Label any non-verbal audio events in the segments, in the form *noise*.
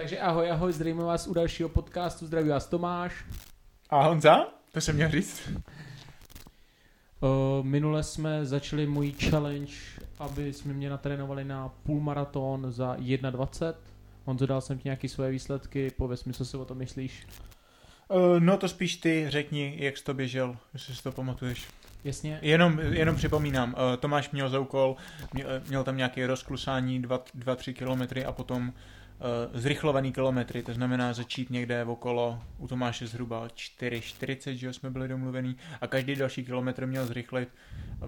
Takže ahoj, ahoj, zdravím vás u dalšího podcastu, zdraví vás Tomáš. A Honza? To jsem měl říct. Uh, minule jsme začali můj challenge, aby jsme mě natrénovali na půlmaraton za 1.20. Honzo, dal jsem ti nějaké svoje výsledky, pověz mi, co si o tom myslíš. Uh, no to spíš ty řekni, jak jsi to běžel, jestli si to pamatuješ. Jasně. Jenom, jenom připomínám, uh, Tomáš měl za úkol, měl, měl tam nějaké rozklusání 2-3 kilometry a potom zrychlovaný kilometry, to znamená začít někde okolo, u Tomáše zhruba 4,40, že jsme byli domluvení a každý další kilometr měl zrychlit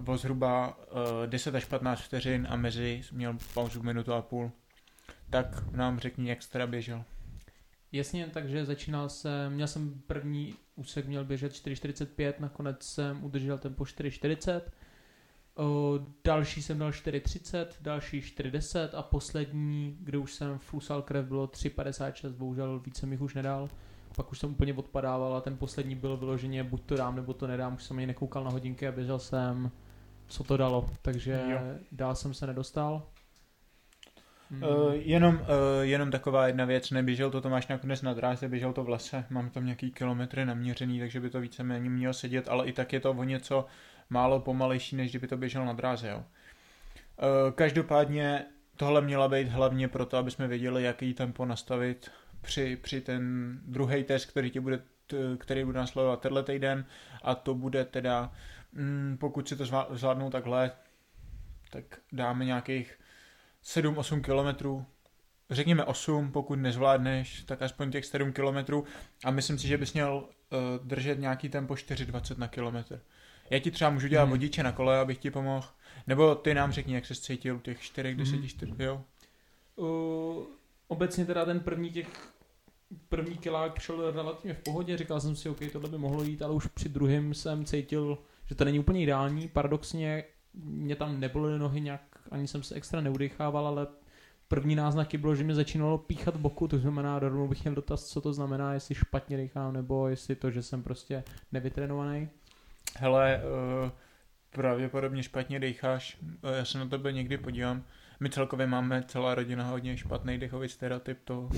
o zhruba uh, 10 až 15 vteřin a mezi měl pauzu minutu a půl. Tak nám řekni, jak jsi teda běžel. Jasně, takže začínal jsem, měl jsem první úsek měl běžet 4.45, nakonec jsem udržel tempo 4.40, o, další jsem dal 4.30, další 4.10 a poslední, kde už jsem flusal krev, bylo 3.56, bohužel více mi už nedal. Pak už jsem úplně odpadával a ten poslední byl vyloženě buď to dám, nebo to nedám, už jsem ani nekoukal na hodinky a běžel jsem, co to dalo, takže jo. dál jsem se nedostal. Uh, jenom, uh, jenom taková jedna věc, neběžel to Tomáš nakonec na dráze, běžel to v lese, mám tam nějaký kilometry naměřený, takže by to víceméně mělo sedět, ale i tak je to o něco málo pomalejší, než kdyby to běžel na dráze, jo. Uh, každopádně tohle měla být hlavně proto, aby jsme věděli, jaký tempo nastavit při, při ten druhý test, který ti bude který bude následovat tenhle týden a to bude teda, mm, pokud si to zvládnou takhle, tak dáme nějakých 7-8 kilometrů, řekněme 8, pokud nezvládneš, tak aspoň těch 7 kilometrů a myslím si, že bys měl uh, držet nějaký tempo 4,20 na kilometr. Já ti třeba můžu dělat hmm. vodiče na kole, abych ti pomohl, nebo ty nám řekni, jak se cítil těch 4, 10, hmm. 4, jo? Uh, obecně teda ten první těch první kilák šel relativně v pohodě, říkal jsem si, OK, tohle by mohlo jít, ale už při druhém jsem cítil, že to není úplně ideální. Paradoxně mě tam nebyly nohy nějak ani jsem se extra neudechával, ale první náznaky bylo, že mě začínalo píchat boku, to znamená, rovnou bych měl dotaz, co to znamená, jestli špatně dechám, nebo jestli to, že jsem prostě nevytrénovaný. Hele, uh, pravděpodobně špatně decháš, eh, já se na tebe někdy podívám, my celkově máme celá rodina hodně špatný dechový stereotyp. To...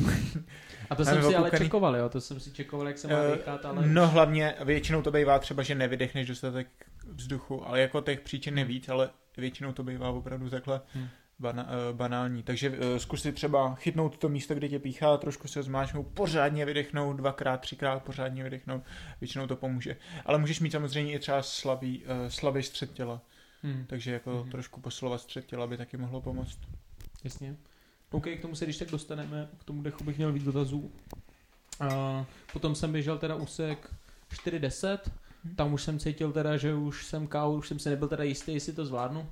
A to *laughs* jsem si ale čekoval, jo? To jsem si čekoval, jak se má uh, dechat, ale... No hlavně většinou to bývá třeba, že nevydechneš dostatek vzduchu, ale jako těch příčin je víc, ale většinou to bývá opravdu takhle hmm. Bana, uh, banální. Takže uh, zkus si třeba chytnout to místo, kde tě píchá, trošku se zmáčknout, pořádně vydechnout, dvakrát, třikrát pořádně vydechnout, většinou to pomůže. Ale můžeš mít samozřejmě i třeba slabý, uh, slabý střed těla. Hmm. Takže jako hmm. trošku posilovat střed těla by taky mohlo pomoct. Jasně. OK, k tomu se když tak dostaneme, k tomu dechu bych měl víc dotazů. Uh, potom jsem běžel teda úsek 4.10, tam už jsem cítil teda, že už jsem káu, už jsem si nebyl teda jistý, jestli to zvládnu.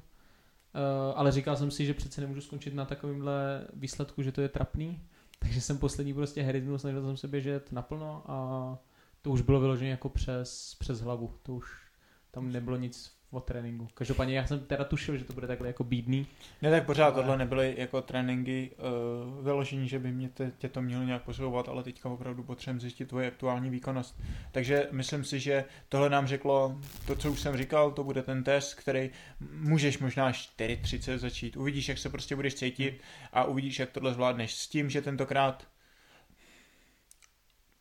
Uh, ale říkal jsem si, že přece nemůžu skončit na takovémhle výsledku, že to je trapný. *laughs* Takže jsem poslední prostě herytnul, snažil jsem se běžet naplno a to už bylo vyložené jako přes, přes hlavu. To už tam nebylo nic o tréninku. Každopádně já jsem teda tušil, že to bude takhle jako bídný. Ne, tak pořád ale... tohle nebyly jako tréninky uh, vyložení, že by mě te, tě to mělo nějak posouvat, ale teďka opravdu potřebujeme zjistit tvoje aktuální výkonnost. Takže myslím si, že tohle nám řeklo to, co už jsem říkal, to bude ten test, který můžeš možná 4.30 začít. Uvidíš, jak se prostě budeš cítit a uvidíš, jak tohle zvládneš. S tím, že tentokrát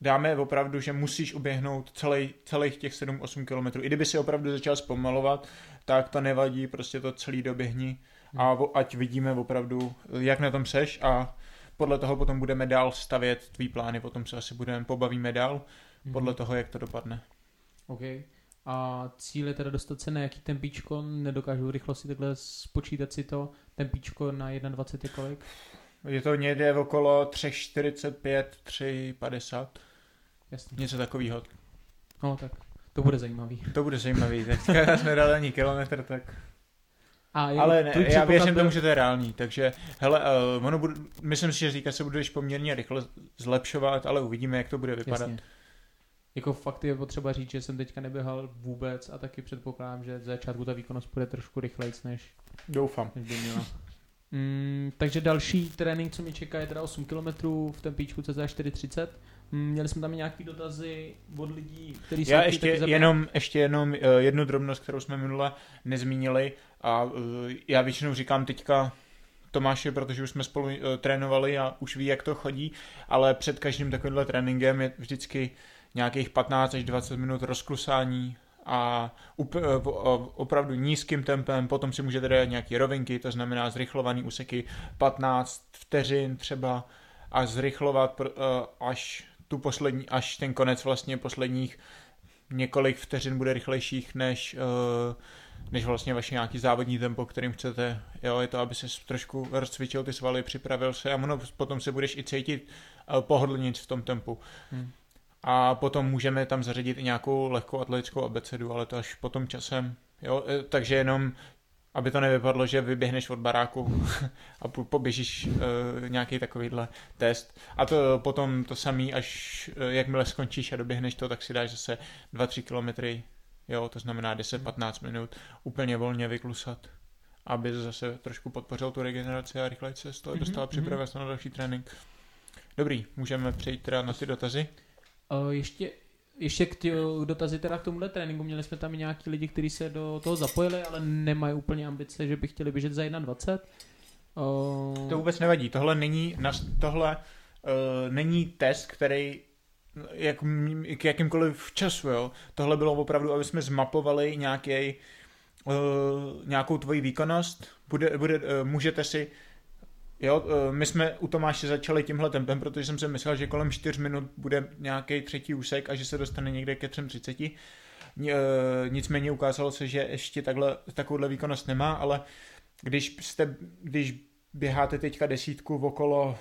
dáme opravdu, že musíš uběhnout celý, celých těch 7-8 km. I kdyby si opravdu začal zpomalovat, tak to nevadí, prostě to celý doběhni a ať vidíme opravdu, jak na tom seš a podle toho potom budeme dál stavět tvý plány, potom se asi budeme pobavíme dál, hmm. podle toho, jak to dopadne. OK. A cíl je teda dostat se na jaký tempíčko, nedokážu rychlo si takhle spočítat si to, tempíčko na 1,20 je kolik? Je to někde okolo 3,45, 3,50. Jasně. Něco takového. No tak to bude zajímavý. To bude zajímavý. Teďka *laughs* jsme dali ani kilometr, tak... A ale ne, já věřím tomu, že to je reálný, takže hele, uh, ono budu, myslím si, že říká se budeš poměrně rychle zlepšovat, ale uvidíme, jak to bude vypadat. Jasně. Jako fakt je potřeba říct, že jsem teďka neběhal vůbec a taky předpokládám, že z začátku ta výkonnost bude trošku rychlejc než... Doufám. Než by měla. Mm, takže další trénink, co mi čeká, je teda 8 km v tempíčku cca 4.30. Měli jsme tam nějaký dotazy od lidí, kteří Já ještě jenom, ještě jenom uh, jednu drobnost, kterou jsme minule nezmínili. A uh, já většinou říkám teďka Tomáše, protože už jsme spolu uh, trénovali a už ví, jak to chodí, ale před každým takovýmhle tréninkem je vždycky nějakých 15 až 20 minut rozklusání a up, uh, opravdu nízkým tempem, potom si můžete dát nějaké rovinky, to znamená zrychlované úseky 15 vteřin třeba a zrychlovat uh, až tu poslední, až ten konec vlastně posledních několik vteřin bude rychlejších než, uh, než vlastně vaše nějaký závodní tempo, kterým chcete. Jo, je to, aby se trošku rozcvičil ty svaly, připravil se a ono potom se budeš i cítit uh, pohodlnějc v tom tempu. Hmm. A potom můžeme tam zařadit i nějakou lehkou atletickou abecedu, ale to až potom časem. Jo, e, takže jenom aby to nevypadlo, že vyběhneš od baráku *laughs* a poběžíš uh, nějaký takovýhle test. A to potom to samý, až uh, jakmile skončíš a doběhneš to, tak si dáš zase 2-3 kilometry, jo, to znamená 10-15 minut, úplně volně vyklusat, aby zase trošku podpořil tu regeneraci a rychle se z toho mhm, dostal mm-hmm. připravit na další trénink. Dobrý, můžeme přejít teda na ty dotazy. Uh, ještě ještě k tě, dotazy teda k tomuhle tréninku. Měli jsme tam i nějaký lidi, kteří se do toho zapojili, ale nemají úplně ambice, že by chtěli běžet za 1.20. Uh... To vůbec nevadí. Tohle není, tohle uh, není test, který jak, k jakýmkoliv času, jo. Tohle bylo opravdu, aby jsme zmapovali nějaký, uh, nějakou tvoji výkonnost. Bude, bude, uh, můžete si Jo, eh, my jsme u Tomáše začali tímhle tempem, protože jsem si myslel, že kolem 4 minut bude nějaký třetí úsek a že se dostane někde ke 3.30. Eh, nicméně ukázalo se, že ještě takhle, takovouhle výkonnost nemá, ale když, jste, když běháte teďka desítku v okolo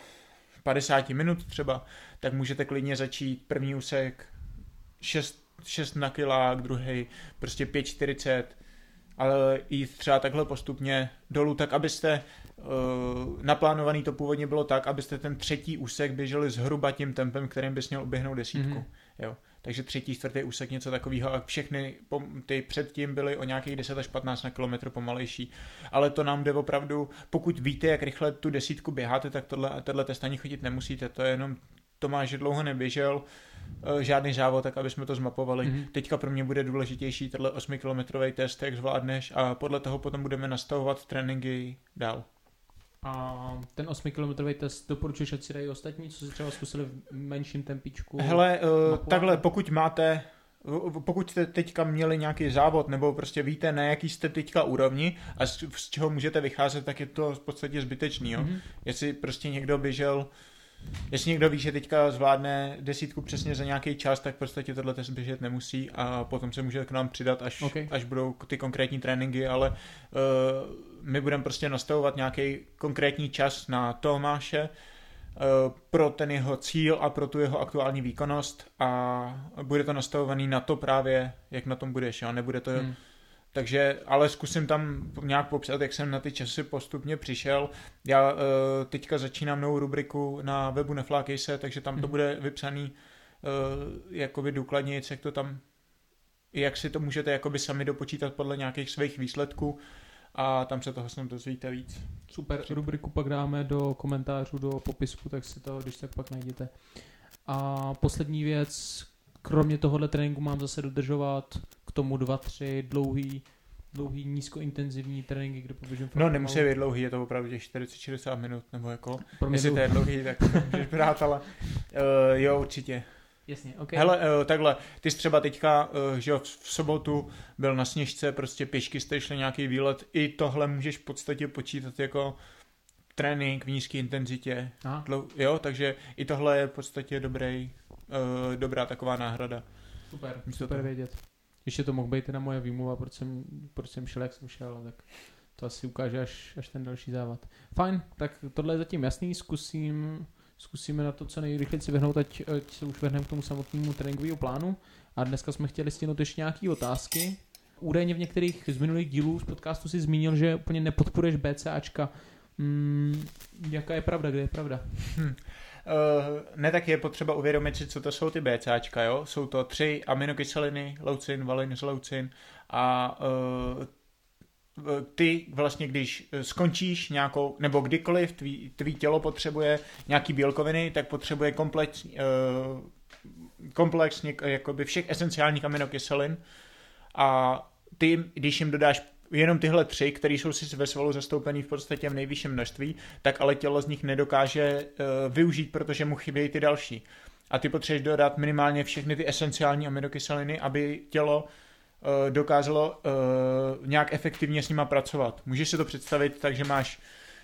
50 minut třeba, tak můžete klidně začít první úsek 6, 6 na kilák, druhý prostě 5.40, ale jít třeba takhle postupně dolů, tak abyste naplánovaný to původně bylo tak, abyste ten třetí úsek běželi zhruba tím tempem, kterým bys měl oběhnout desítku. Mm-hmm. Jo. Takže třetí, čtvrtý úsek, něco takového a všechny ty předtím byly o nějakých 10 až 15 na kilometr pomalejší. Ale to nám jde opravdu, pokud víte, jak rychle tu desítku běháte, tak tohle, tenhle test ani chodit nemusíte. To je jenom Tomáš, že dlouho neběžel, Eh, žádný závod, tak aby jsme to zmapovali. Mm-hmm. Teďka pro mě bude důležitější tenhle 8-kilometrový test, jak zvládneš a podle toho potom budeme nastavovat tréninky dál. A ten 8-kilometrový test doporučuješ, ať si dají ostatní, co si třeba zkusili v menším tempičku? Hele, uh, takhle, pokud máte pokud jste teďka měli nějaký závod, nebo prostě víte, na jaký jste teďka úrovni a z, z čeho můžete vycházet, tak je to v podstatě zbytečný. Jo? Mm-hmm. Jestli prostě někdo běžel Jestli někdo ví, že teďka zvládne desítku přesně za nějaký čas, tak v podstatě tohle test běžet nemusí a potom se může k nám přidat, až, okay. až budou ty konkrétní tréninky, ale uh, my budeme prostě nastavovat nějaký konkrétní čas na Tomáše uh, pro ten jeho cíl a pro tu jeho aktuální výkonnost a bude to nastavovaný na to právě, jak na tom budeš, jo? nebude to hmm takže, ale zkusím tam nějak popsat, jak jsem na ty časy postupně přišel. Já uh, teďka začínám novou rubriku na webu Neflákej se, takže tam to mhm. bude vypsaný uh, jakoby důkladně, jak to tam, jak si to můžete jakoby sami dopočítat podle nějakých svých výsledků a tam se toho snad dozvíte víc. Super, rubriku pak dáme do komentářů, do popisku, tak si to, když tak pak najdete. A poslední věc, kromě tohohle tréninku mám zase dodržovat k tomu dva, tři dlouhý, dlouhý nízkointenzivní tréninky, kde poběžím No nemusí být dlouhý, je to opravdu těch 40-60 minut, nebo jako, Pro mě jestli to je dlouhý, tak můžeš brát, ale uh, jo, určitě. Jasně, ok. Hele, uh, takhle, ty jsi třeba teďka, uh, že v sobotu byl na sněžce, prostě pěšky jste šli nějaký výlet, i tohle můžeš v podstatě počítat jako trénink v nízké intenzitě. Dlou, jo, takže i tohle je v podstatě dobrý, uh, dobrá taková náhrada. Super, Místo super toho. vědět. Ještě to mohl být na moje výmluva, proč jsem, proč jsem šel, jak jsem šel, tak to asi ukáže až, až ten další závod. Fajn, tak tohle je zatím jasný, zkusím, zkusíme na to co nejrychleji si vyhnout, ať, ať se už vrhneme k tomu samotnému tréninkovému plánu. A dneska jsme chtěli stihnout ještě nějaké otázky. Údajně v některých z minulých dílů z podcastu si zmínil, že úplně nepodporuješ BCAčka. Hmm, jaká je pravda, kde je pravda? Hm. Uh, ne, tak je potřeba uvědomit si, co to jsou ty BCAčka, jo? Jsou to tři aminokyseliny, leucin, valin, leucin a uh, ty vlastně, když skončíš nějakou, nebo kdykoliv tvý, tvý tělo potřebuje nějaký bílkoviny, tak potřebuje komplex, komplex jakoby všech esenciálních aminokyselin a ty, když jim dodáš jenom tyhle tři, které jsou si ve svalu zastoupený v podstatě v nejvyšším množství, tak ale tělo z nich nedokáže uh, využít, protože mu chybějí ty další. A ty potřebuješ dodat minimálně všechny ty esenciální aminokyseliny, aby tělo uh, dokázalo uh, nějak efektivně s nima pracovat. Můžeš si to představit tak, že máš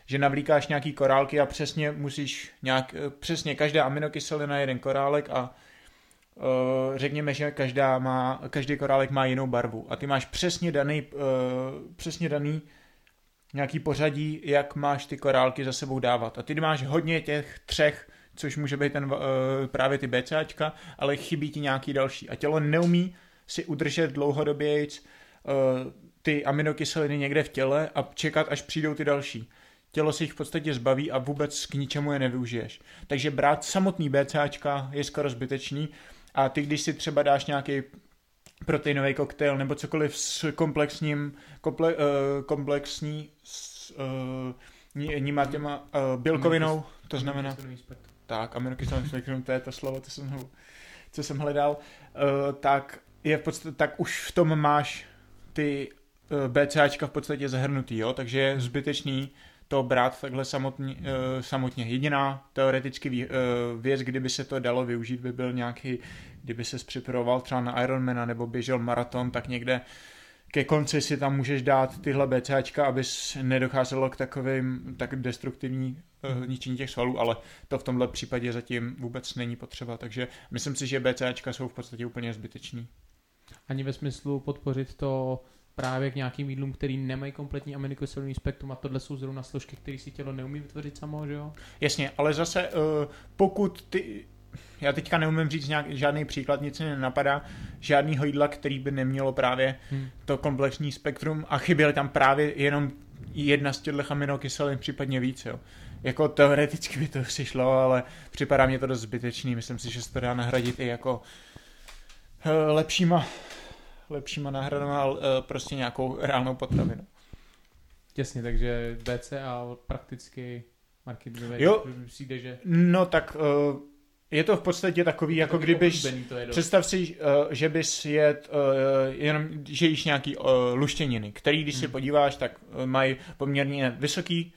že navlíkáš nějaký korálky a přesně musíš nějak, přesně každá aminokyselina jeden korálek a řekněme, že každá má, každý korálek má jinou barvu a ty máš přesně daný, uh, přesně daný nějaký pořadí, jak máš ty korálky za sebou dávat. A ty máš hodně těch třech, což může být ten, uh, právě ty BCAčka, ale chybí ti nějaký další. A tělo neumí si udržet dlouhodobě uh, ty aminokyseliny někde v těle a čekat, až přijdou ty další. Tělo si jich v podstatě zbaví a vůbec k ničemu je nevyužiješ. Takže brát samotný BCAčka je skoro zbytečný, a ty, když si třeba dáš nějaký proteinový koktejl nebo cokoliv s komplexním, komple, uh, komplexní s uh, níma těma uh, bílkovinou, to znamená... Tak, aminokyselný spektrum, to je to slovo, to jsem, co jsem hledal, uh, tak je v podstatě, tak už v tom máš ty BCAčka v podstatě zahrnutý, jo, takže je zbytečný to brát takhle samotně, uh, samotně. Jediná teoreticky uh, věc, kdyby se to dalo využít, by byl nějaký, kdyby se připravoval třeba na Ironmana nebo běžel maraton, tak někde ke konci si tam můžeš dát tyhle BCAčka, abys nedocházelo k takovým tak destruktivní uh, ničení těch svalů, ale to v tomhle případě zatím vůbec není potřeba, takže myslím si, že BCAčka jsou v podstatě úplně zbytečný. Ani ve smyslu podpořit to právě k nějakým jídlům, který nemají kompletní aminokyselný spektrum a tohle jsou zrovna složky, které si tělo neumí vytvořit samo, že jo? Jasně, ale zase uh, pokud ty, já teďka neumím říct nějak, žádný příklad, nic mi nenapadá, žádný jídla, který by nemělo právě hmm. to komplexní spektrum a chyběly tam právě jenom jedna z těchto aminokyselin, případně víc, jo. Jako teoreticky by to přišlo, ale připadá mě to dost zbytečný, myslím si, že se to dá nahradit i jako uh, lepšíma lepšíma náhradama, ale uh, prostě nějakou reálnou potravinu. Jasně, takže BCA prakticky marketingové jo, přijde, že... No tak uh, je to v podstatě takový, jako kdybyš, představ si, uh, že bys jet uh, jenom, že jíš nějaký uh, luštěniny, který, když hmm. si podíváš, tak uh, mají poměrně vysoký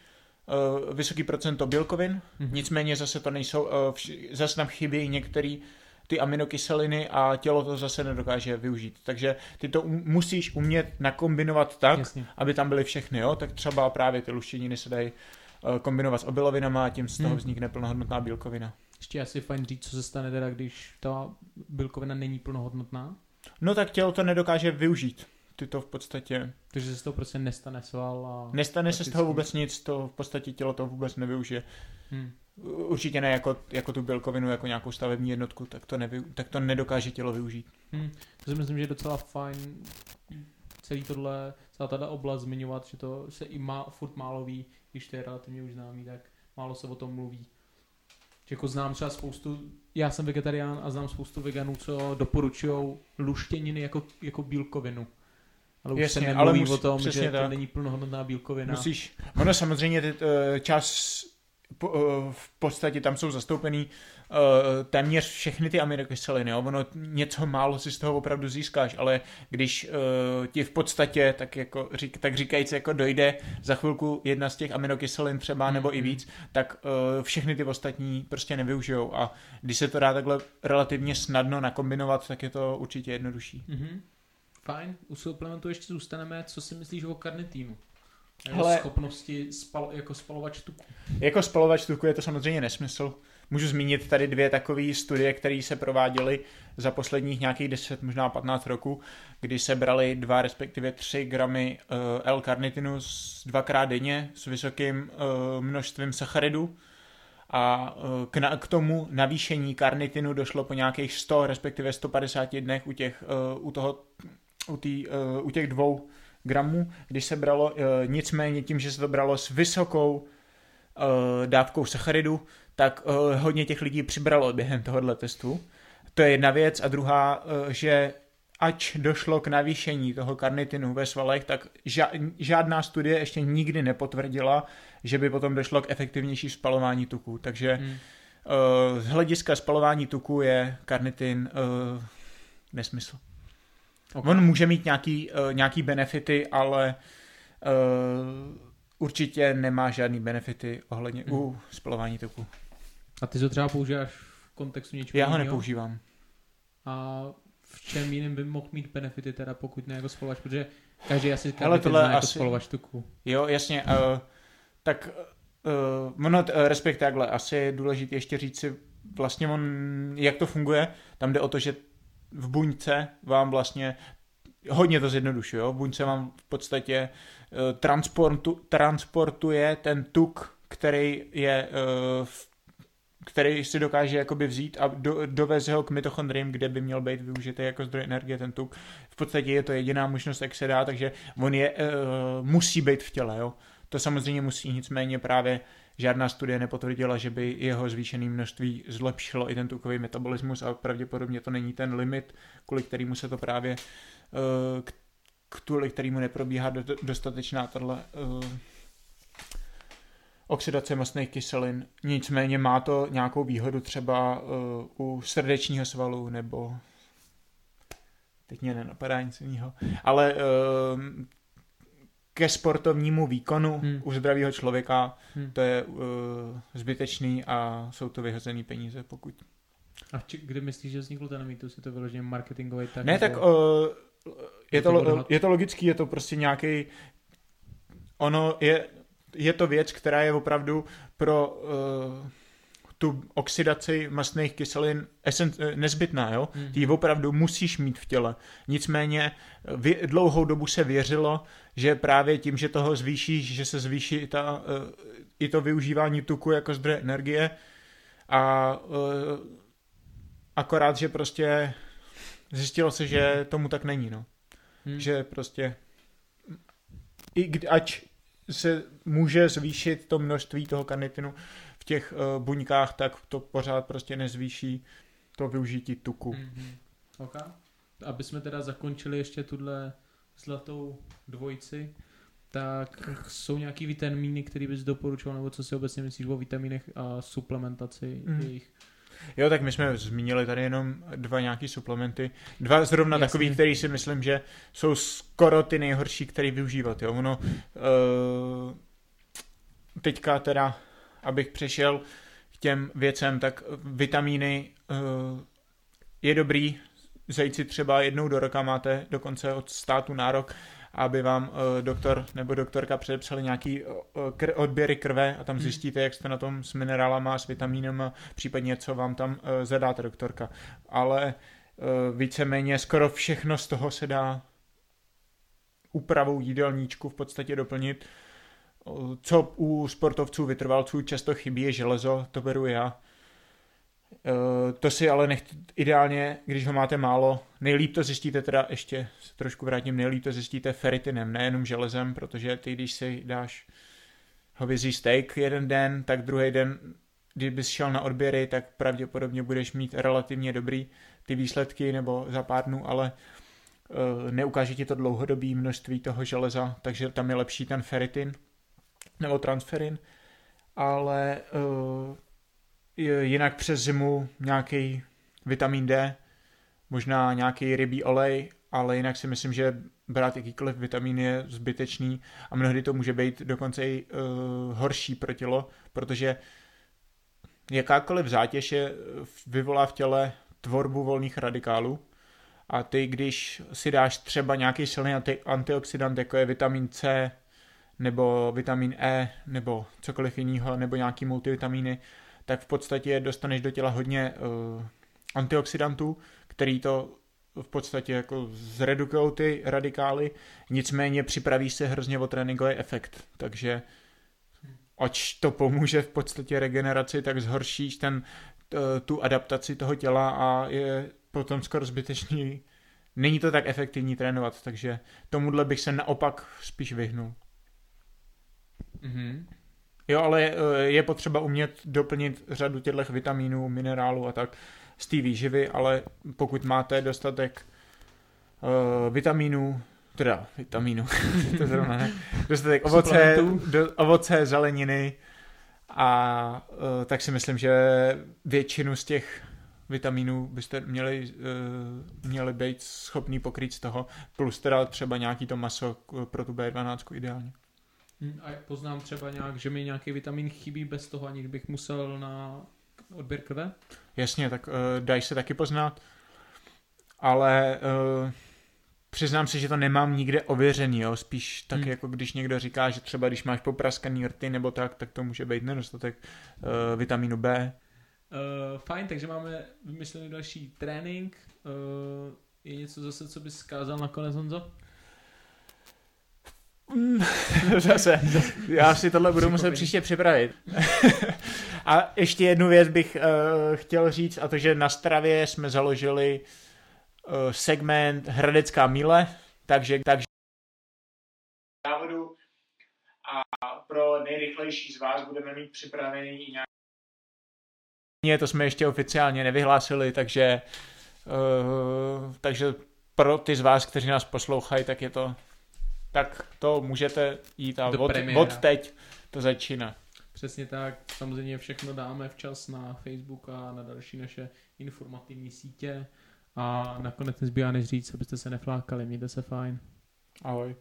uh, vysoký procento bělkovin, hmm. nicméně zase to nejsou, uh, vš- zase tam chybějí některé ty aminokyseliny a tělo to zase nedokáže využít. Takže ty to um, musíš umět nakombinovat tak, Jasně. aby tam byly všechny, jo? Tak třeba právě ty luštěniny se dají uh, kombinovat s obilovinama a tím z toho hmm. vznikne plnohodnotná bílkovina. Ještě asi fajn říct, co se stane teda, když ta bílkovina není plnohodnotná? No tak tělo to nedokáže využít. Ty to v podstatě... Takže se z toho prostě nestane sval a... Nestane se z toho vůbec nic, to v podstatě tělo to vůbec nevyužije. Hmm. Určitě ne jako, jako tu bílkovinu, jako nějakou stavební jednotku, tak to, nevy, tak to nedokáže tělo využít. Hmm. To si myslím, že je docela fajn celý tohle, celá tato oblast zmiňovat, že to se i má, furt málo ví, když to je relativně už známý, tak málo se o tom mluví. Že jako znám třeba spoustu, já jsem vegetarián a znám spoustu veganů, co doporučují luštěniny jako, jako bílkovinu. Ale už Jasně, se nemluví ale musí, o tom, že tak. to není plnohodnotná bílkovina. Musíš, ono samozřejmě ty, eh, čas po, eh, v podstatě tam jsou zastoupený uh, téměř všechny ty aminokyseliny. Ono něco málo si z toho opravdu získáš, ale když uh, ti v podstatě, tak, jako, řík, tak říkajíc, jako dojde za chvilku jedna z těch aminokyselin třeba nebo i víc, tak uh, všechny ty ostatní prostě nevyužijou. A když se to dá takhle relativně snadno nakombinovat, tak je to určitě jednodušší. Mm-hmm. Fajn, u suplementu ještě zůstaneme. Co si myslíš o karnitínu? Hele, schopnosti spal, jako spalovač tuku. Jako spalovač tuku je to samozřejmě nesmysl. Můžu zmínit tady dvě takové studie, které se prováděly za posledních nějakých 10, možná 15 roků, kdy se brali 2 respektive 3 gramy uh, L-karnitinu dvakrát denně s vysokým uh, množstvím sacharidů a uh, k, na, k tomu navýšení karnitinu došlo po nějakých 100 respektive 150 dnech u těch, u toho, u, tý, u těch dvou gramů, když se bralo, e, nicméně tím, že se to bralo s vysokou e, dávkou sacharidu, tak e, hodně těch lidí přibralo během tohohle testu. To je jedna věc. A druhá, že ač došlo k navýšení toho karnitinu ve svalech, tak žádná studie ještě nikdy nepotvrdila, že by potom došlo k efektivnější spalování tuku. Takže hmm. z hlediska spalování tuku je karnitin nesmysl. Okay. On může mít nějaký, uh, nějaký benefity, ale určitě nemá žádný benefity ohledně mm. u spalování tuku. A ty to třeba používáš v kontextu něčeho Já ho nepoužívám. A v čem jiným by mohl mít benefity teda, pokud ne jako spalovač, protože každý asi každý tohle zná jako asi... spalovač tuku. Jo, jasně. Uh, tak uh, ono, uh, respektive takhle, asi je důležité ještě říct si vlastně on, jak to funguje. Tam jde o to, že v buňce vám vlastně hodně to zjednodušuje, v buňce vám v podstatě uh, transportu, transportuje ten tuk, který je uh, který si dokáže jakoby vzít a do, doveze ho k mitochondriím, kde by měl být využitý jako zdroj energie ten tuk. V podstatě je to jediná možnost, jak se dá, takže on je, uh, musí být v těle, jo. To samozřejmě musí, nicméně právě žádná studie nepotvrdila, že by jeho zvýšené množství zlepšilo i ten tukový metabolismus a pravděpodobně to není ten limit, kvůli kterému se to právě uh, kvůli kterému neprobíhá dostatečná tato uh, oxidace mastných kyselin. Nicméně má to nějakou výhodu třeba uh, u srdečního svalu nebo teď mě nenapadá nic jiného, ale ke sportovnímu výkonu hmm. u zdravého člověka hmm. to je uh, zbytečný a jsou to vyhozený peníze, pokud. A či, kdy myslíš, že vznikl ten mýtus? Je to vyloženě marketingový tak? Ne, tak uh, je, to, je to logický, je to prostě nějaký ono je je to věc, která je opravdu pro uh, tu oxidaci mastných kyselin esen, eh, nezbytná, jo? Mm. Ty opravdu musíš mít v těle. Nicméně vě, dlouhou dobu se věřilo, že právě tím, že toho zvýšíš, že se zvýší i, ta, uh, i to využívání tuku jako zdroje energie a akorát, že prostě zjistilo se, že tomu tak není, no. Hmm. Že prostě i ať se může zvýšit to množství toho karnitinu těch uh, buňkách, tak to pořád prostě nezvýší to využití tuku. Mm-hmm. Okay. Aby jsme teda zakončili ještě tuhle zlatou dvojici, tak jsou nějaký vitamíny, které bys doporučoval, nebo co si obecně myslíš o vitaminech a suplementaci mm. jejich? Jo, tak my jsme zmínili tady jenom dva nějaký suplementy. Dva zrovna Jasně. takový, který si myslím, že jsou skoro ty nejhorší, který využívat. Jo. Ono, uh, teďka teda, abych přešel k těm věcem, tak vitamíny uh, je dobrý zajít si třeba jednou do roka, máte dokonce od státu nárok aby vám uh, doktor nebo doktorka předepsali nějaký uh, kr- odběry krve a tam hmm. zjistíte, jak jste na tom s minerálama, s vitamínem, případně co vám tam uh, zadáte doktorka. Ale uh, víceméně skoro všechno z toho se dá úpravou jídelníčku v podstatě doplnit. Co u sportovců, vytrvalců často chybí je železo, to beru já. Uh, to si ale nech, ideálně, když ho máte málo, nejlíp to zjistíte teda ještě, se trošku vrátím, nejlíp to zjistíte feritinem, nejenom železem, protože ty, když si dáš hovězí steak jeden den, tak druhý den, kdybys šel na odběry, tak pravděpodobně budeš mít relativně dobrý ty výsledky nebo za pár dnů, ale uh, neukáže ti to dlouhodobý množství toho železa, takže tam je lepší ten feritin nebo transferin, ale uh, jinak přes zimu nějaký vitamin D, možná nějaký rybí olej, ale jinak si myslím, že brát jakýkoliv vitamin je zbytečný a mnohdy to může být dokonce i uh, horší pro tělo, protože jakákoliv zátěž je, vyvolá v těle tvorbu volných radikálů a ty, když si dáš třeba nějaký silný anti- antioxidant, jako je vitamin C, nebo vitamin E, nebo cokoliv jiného, nebo nějaký multivitamíny, tak v podstatě dostaneš do těla hodně uh, antioxidantů, který to v podstatě jako zredukují ty radikály, nicméně připraví se hrozně o tréninkový efekt, takže ač to pomůže v podstatě regeneraci, tak zhoršíš ten, tu adaptaci toho těla a je potom skoro zbytečný. Není to tak efektivní trénovat, takže tomuhle bych se naopak spíš vyhnul. Mm-hmm. Jo, ale eh, je potřeba umět doplnit řadu těchto vitamínů, minerálů a tak z té výživy, ale pokud máte dostatek uh, vitamínů, teda vitamínů, *laughs* to zrovna ne, dostatek ovoce, do, ovoce, zeleniny a uh, tak si myslím, že většinu z těch vitamínů byste měli, uh, měli být schopný pokrýt z toho, plus teda třeba nějaký to maso pro tu B12 ideálně. Hm, a poznám třeba nějak, že mi nějaký vitamin chybí bez toho, aniž bych musel na odběr krve? Jasně, tak uh, dají se taky poznat, ale uh, přiznám se, že to nemám nikde ověřený, jo? spíš tak hmm. jako když někdo říká, že třeba když máš popraskaný rty nebo tak, tak to může být nedostatek uh, vitamínu B. Uh, fajn, takže máme vymyslený další trénink. Uh, je něco zase, co bys zkázal nakonec, Honzo? *laughs* Zase, já si tohle budu muset příště připravit. *laughs* a ještě jednu věc bych uh, chtěl říct, a to, že na Stravě jsme založili uh, segment Hradecká míle, takže, takže závodu a pro nejrychlejší z vás budeme mít připravený i nějaký to jsme ještě oficiálně nevyhlásili, takže uh, takže pro ty z vás, kteří nás poslouchají, tak je to tak to můžete jít a od, od teď to začíná. Přesně tak, samozřejmě všechno dáme včas na Facebook a na další naše informativní sítě a nakonec nezbývá než říct, abyste se neflákali, mějte se fajn. Ahoj.